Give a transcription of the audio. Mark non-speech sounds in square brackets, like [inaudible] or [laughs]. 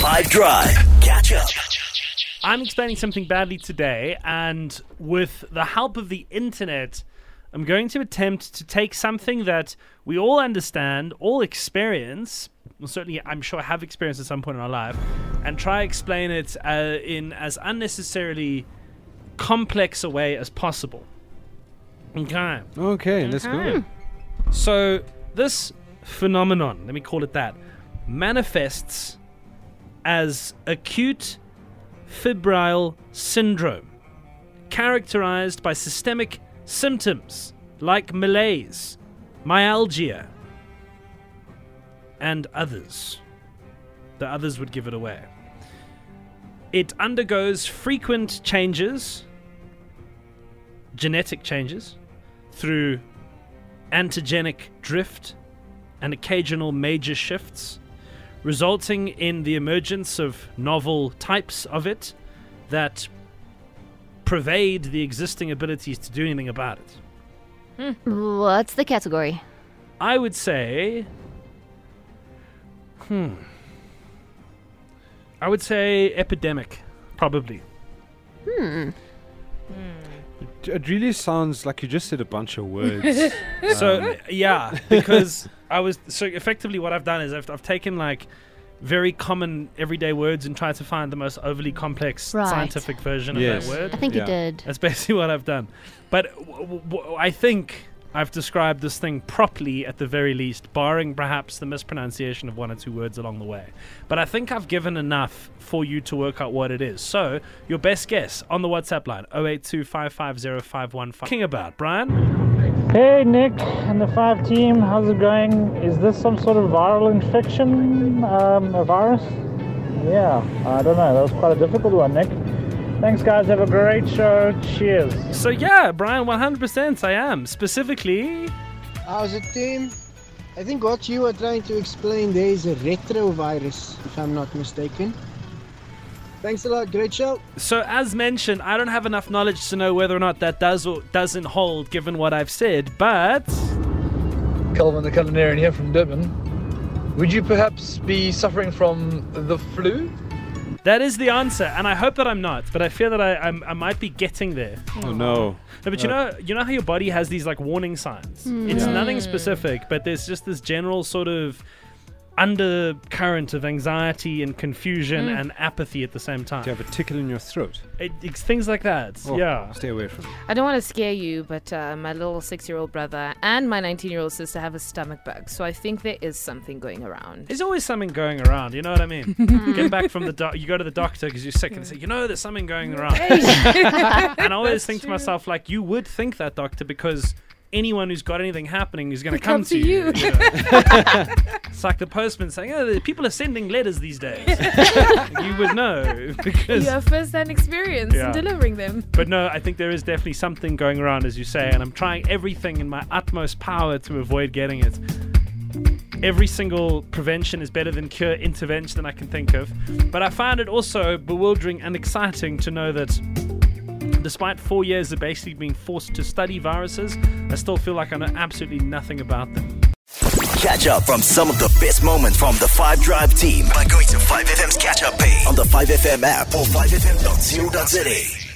5 Drive. Catch up. I'm explaining something badly today, and with the help of the internet, I'm going to attempt to take something that we all understand, all experience, well, certainly I'm sure have experienced at some point in our life, and try explain it uh, in as unnecessarily complex a way as possible. Okay. Okay, let's go. So this phenomenon, let me call it that, manifests as acute febrile syndrome, characterized by systemic symptoms like malaise, myalgia, and others. The others would give it away. It undergoes frequent changes, genetic changes, through antigenic drift and occasional major shifts, resulting in the emergence of novel types of it that pervade the existing abilities to do anything about it. What's the category? I would say. Hmm. I would say epidemic, probably. Hmm. It really sounds like you just said a bunch of words. [laughs] So yeah, because I was so effectively what I've done is I've, I've taken like very common everyday words and tried to find the most overly complex Right. scientific version Yes. of that word. I think Yeah. you did. That's basically what I've done. But w- w- w- I think I've described this thing properly at the very least, barring perhaps the mispronunciation of one or two words along the way. But I think I've given enough for you to work out what it is. So, your best guess on the WhatsApp line 082 550 King about, Brian? Hey Nick and the five team, how's it going? Is this some sort of viral infection, um, a virus? Yeah, I don't know. That was quite a difficult one, Nick. Thanks, guys. Have a great show. Cheers. So yeah, Brian, 100% I am. Specifically, How's it, team? I think what you are trying to explain there is a retrovirus, if I'm not mistaken. Thanks a lot. Great show. so as mentioned, I don't have enough knowledge to know whether or not that does or doesn't hold given what I've said, but Calvin the Culinarian here from Durban. Would you perhaps be suffering from the flu? that is the answer, and I hope that I'm not, but I fear that I, I'm, I might be getting there. oh no. No, but you know, you know how your body has these like warning signs. It's nothing specific, but there's just this general sort of undercurrent of anxiety and confusion and apathy at the same time. Do you have a tickle in your throat? It, it's things like that. Oh, yeah. Stay away from it. I don't want to scare you, but uh, my little six year old brother and my 19 year old sister have a stomach bug. So I think there is something going around. There's always something going around. You know what I mean? [laughs] Get back from the doc. You go to the doctor because you're sick, and they say, you know, there's something going [laughs] around. [laughs] and I always think to myself, like, you would think that, doctor, because anyone who's got anything happening is going to come, to you. you. [laughs] it's like the postman saying, "Oh, the people are sending letters these days." [laughs] you would know because. You have first hand experience Yeah. in delivering them. But no, I think there is definitely something going around, as you say, and I'm trying everything in my utmost power to avoid getting it. Every single prevention is better than cure intervention I can think of. But I find it also bewildering and exciting to know that despite four years of basically being forced to study viruses, I still feel like I know absolutely nothing about them. Catch up from some of the best moments from the 5 Drive team by going to 5FM's catch up page on the 5FM app or 5FM.co.za.